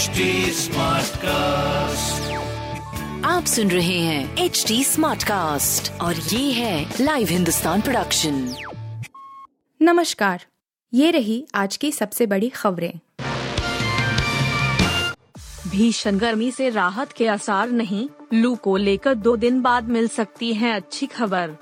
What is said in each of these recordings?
HD cast आप सुन रहे हैं एच डी स्मार्ट कास्ट और ये है लाइव हिंदुस्तान प्रोडक्शन नमस्कार। ये रही आज की सबसे बड़ी खबरें। भीषण गर्मी से राहत के आसार नहीं लू को लेकर दो दिन बाद मिल सकती है अच्छी खबर।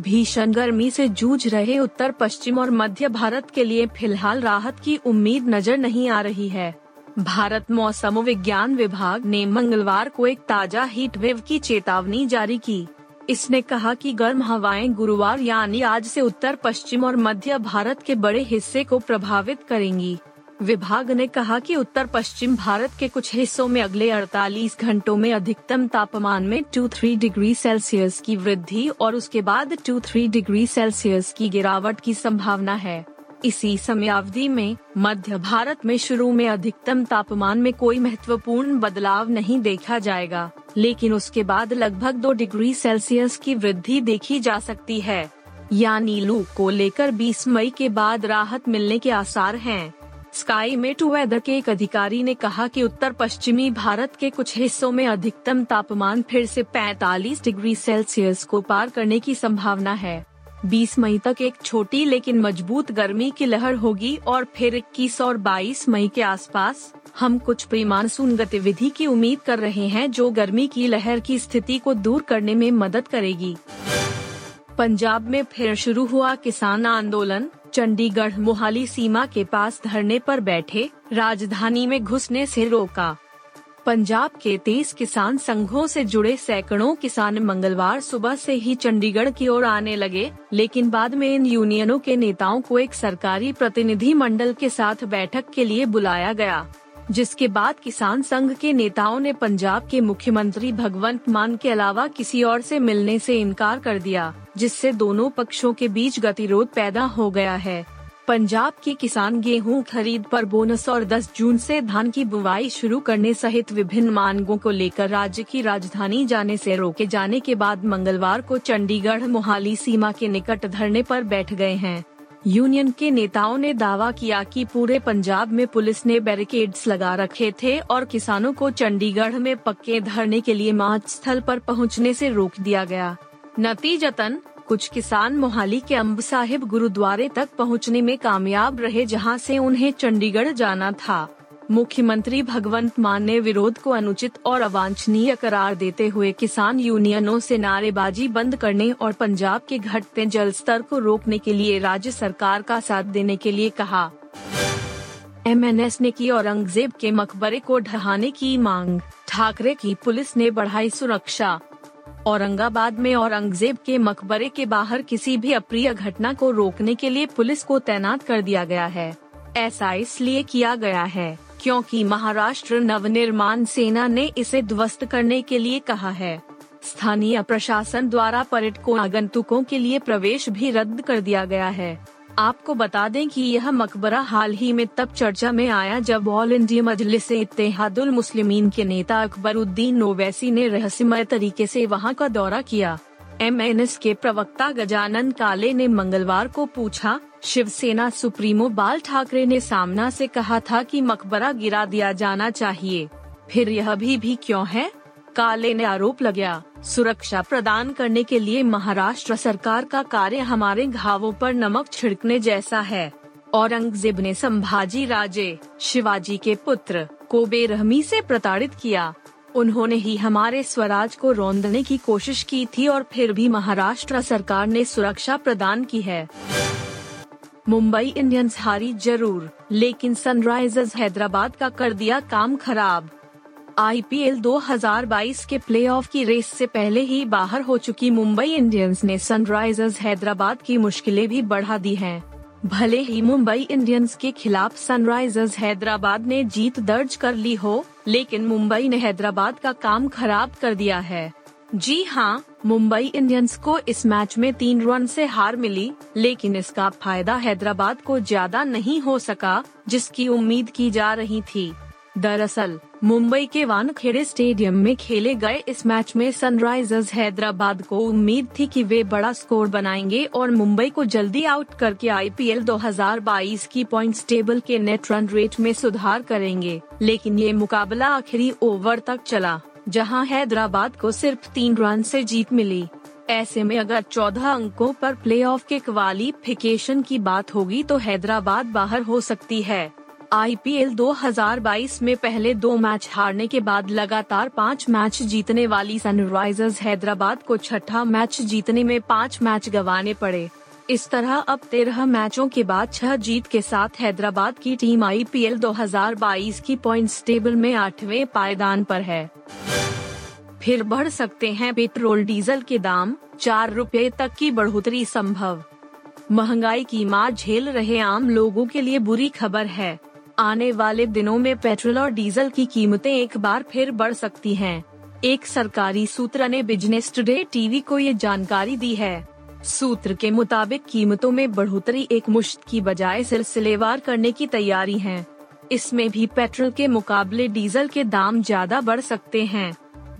भीषण गर्मी से जूझ रहे उत्तर पश्चिम और मध्य भारत के लिए फ़िलहाल राहत की उम्मीद नज़र नहीं आ रही है। भारत मौसम विज्ञान विभाग ने मंगलवार को एक ताज़ा हीट वेव की चेतावनी जारी की। इसने कहा कि गर्म हवाएँ गुरुवार यानी आज से उत्तर, पश्चिम और मध्य भारत के बड़े हिस्से को प्रभावित करेंगी। विभाग ने कहा कि उत्तर, पश्चिम भारत के कुछ हिस्सों में अगले 48 घंटों में अधिकतम तापमान में 2-3 डिग्री सेल्सियस की वृद्धि और उसके बाद 2-3 डिग्री सेल्सियस की गिरावट की संभावना है। इसी समयावधि में मध्य भारत में शुरू में अधिकतम तापमान में कोई महत्वपूर्ण बदलाव नहीं देखा जाएगा, लेकिन उसके बाद लगभग दो डिग्री सेल्सियस की वृद्धि देखी जा सकती है यानी लू को लेकर 20 मई के बाद राहत मिलने के आसार हैं। स्काई मेट वेदर के एक अधिकारी ने कहा कि उत्तर पश्चिमी भारत के कुछ हिस्सों में अधिकतम तापमान फिर से 45 डिग्री सेल्सियस को पार करने की संभावना है 20 मई तक एक छोटी लेकिन मज़बूत गर्मी की लहर होगी और फिर 21 और 22 मई के आसपास, हम कुछ प्री मानसून गतिविधि की उम्मीद कर रहे हैं जो गर्मी की लहर की स्थिति को दूर करने में मदद करेगी। पंजाब में फिर शुरू हुआ किसान आंदोलन, चंडीगढ़ मोहाली सीमा के पास धरने पर बैठे, राजधानी में घुसने से रोका। पंजाब के तेईस किसान संघों से जुड़े सैकड़ों किसान मंगलवार सुबह से ही चंडीगढ़ की ओर आने लगे, लेकिन बाद में इन यूनियनों के नेताओं को एक सरकारी प्रतिनिधि मंडल के साथ बैठक के लिए बुलाया गया, जिसके बाद किसान संघ के नेताओं ने पंजाब के मुख्यमंत्री भगवंत मान के अलावा किसी और से मिलने से इनकार कर दिया, जिससे दोनों पक्षों के बीच गतिरोध पैदा हो गया है। पंजाब के किसान गेहूँ खरीद पर बोनस और 10 जून से धान की बुवाई शुरू करने सहित विभिन्न मांगों को लेकर राज्य की राजधानी जाने से रोके जाने के बाद मंगलवार को चंडीगढ़ मोहाली सीमा के निकट धरने पर बैठ गए हैं। यूनियन के नेताओं ने दावा किया कि पूरे पंजाब में पुलिस ने बैरिकेड्स लगा रखे थे और किसानों को चंडीगढ़ में पक्के धरने के लिए मार्च स्थल पर पहुँचने से रोक दिया गया। नतीजतन कुछ किसान मोहाली के अम्ब साहिब गुरुद्वारे तक पहुँचने में कामयाब रहे जहाँ से उन्हें चंडीगढ़ जाना था। मुख्यमंत्री भगवंत मान ने विरोध को अनुचित और अवांछनीय करार देते हुए किसान यूनियनों से नारेबाजी बंद करने और पंजाब के घटते जल स्तर को रोकने के लिए राज्य सरकार का साथ देने के लिए कहा। एमएनएस ने की औरंगज़ेब के मकबरे को ढहाने की मांग। ठाकरे की पुलिस ने बढ़ाई सुरक्षा। औरंगाबाद में औरंगज़ेब के मकबरे के बाहर किसी भी अप्रिय घटना को रोकने के लिए पुलिस को तैनात कर दिया गया है। ऐसा इसलिए किया गया है, क्योंकि महाराष्ट्र नवनिर्माण सेना ने इसे ध्वस्त करने के लिए कहा है। स्थानीय प्रशासन द्वारा पर्यटकों, आगंतुकों के लिए प्रवेश भी रद्द कर दिया गया है। आपको बता दें कि यह मकबरा हाल ही में तब चर्चा में आया जब ऑल इंडिया मजलिस इत्तेहादुल मुस्लिमीन के नेता अकबरुद्दीन ओवैसी ने रहस्यमय तरीके से वहाँ का दौरा किया। एमएनएस के प्रवक्ता गजानन काले ने मंगलवार को पूछा, शिवसेना सुप्रीमो बाल ठाकरे ने सामना से कहा था कि मकबरा गिरा दिया जाना चाहिए। फिर यह भी भी क्यों है? काले ने आरोप लगाया, सुरक्षा प्रदान करने के लिए महाराष्ट्र सरकार का कार्य हमारे घावों पर नमक छिड़कने जैसा है। औरंगज़ेब ने संभाजी राजे, शिवाजी के पुत्र, को बेरहमी से प्रताड़ित किया। उन्होंने ही हमारे स्वराज को रौंदने की कोशिश की थी और फिर भी महाराष्ट्र सरकार ने सुरक्षा प्रदान की है। मुंबई इंडियंस हारी ज़रूर, लेकिन सनराइजर्स हैदराबाद का कर दिया काम खराब। आईपीएल 2022 के प्लेऑफ की रेस से पहले ही बाहर हो चुकी मुंबई इंडियंस ने सनराइजर्स हैदराबाद की मुश्किलें भी बढ़ा दी हैं। भले ही मुंबई इंडियंस के खिलाफ सनराइजर्स हैदराबाद ने जीत दर्ज कर ली हो, लेकिन मुंबई ने हैदराबाद का काम खराब कर दिया है जी हाँ मुंबई इंडियंस को इस मैच में तीन रन से हार मिली, लेकिन इसका फ़ायदा हैदराबाद को ज़्यादा नहीं हो सका, जिसकी उम्मीद की जा रही थी दरअसल, मुंबई के वानखेड़े स्टेडियम में खेले गए इस मैच में सनराइजर्स हैदराबाद को उम्मीद थी कि वे बड़ा स्कोर बनाएँगे और मुंबई को जल्दी आउट करके आईपीएल 2022 की पॉइंट्स टेबल के नेट रन रेट में सुधार करेंगे। लेकिन ये मुकाबला आखिरी ओवर तक चला, जहाँ हैदराबाद को सिर्फ़ तीन रन से जीत मिली। ऐसे में अगर 14 अंकों पर प्लेऑफ के क्वालिफिकेशन की बात होगी तो हैदराबाद बाहर हो सकती है। आईपीएल 2022 में पहले दो मैच हारने के बाद लगातार पाँच मैच जीतने वाली सनराइजर्स हैदराबाद को छठा मैच जीतने में पाँच मैच गंवाने पड़े। इस तरह अब तेरह मैचों के बाद छह जीत के साथ हैदराबाद की टीम आईपीएल 2022 की पॉइंट्स टेबल में आठवें पायदान पर है। फिर बढ़ सकते हैं पेट्रोल, डीजल के दाम, चार रुपए तक की बढ़ोतरी संभव। महँगाई की मार झेल रहे आम लोगों के लिए बुरी खबर है। आने वाले दिनों में पेट्रोल और डीजल की कीमतें एक बार फिर बढ़ सकती हैं। एक सरकारी सूत्र ने बिज़नेस टुडे टीवी को ये जानकारी दी है। सूत्र के मुताबिक कीमतों में बढ़ोतरी एक मुश्त की बजाय सिलसिलेवार करने की तैयारी है। इसमें भी पेट्रोल के मुकाबले डीजल के दाम ज़्यादा बढ़ सकते हैं।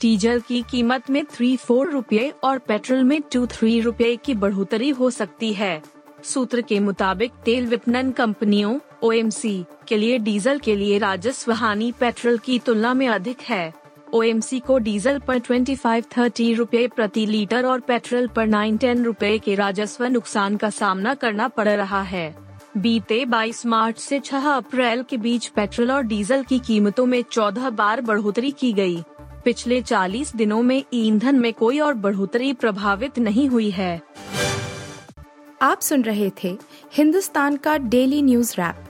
डीजल की कीमत में थ्री फोर रूपए और पेट्रोल में टू थ्री रूपए की बढ़ोतरी हो सकती है। सूत्र के मुताबिक तेल विपणन कंपनियों ओएमसी के लिए डीजल के लिए राजस्व हानि पेट्रोल की तुलना में अधिक है। ओएमसी को डीजल पर 25-30 रुपए प्रति लीटर और पेट्रोल पर 9-10 रुपए के राजस्व नुकसान का सामना करना पड़ रहा है। बीते 22 मार्च से 6 अप्रैल के बीच पेट्रोल और डीजल की कीमतों में 14 बार बढ़ोतरी की गई। पिछले 40 दिनों में ईंधन में कोई और बढ़ोतरी प्रभावित नहीं हुई है। आप सुन रहे थे हिंदुस्तान का डेली न्यूज़ रैप।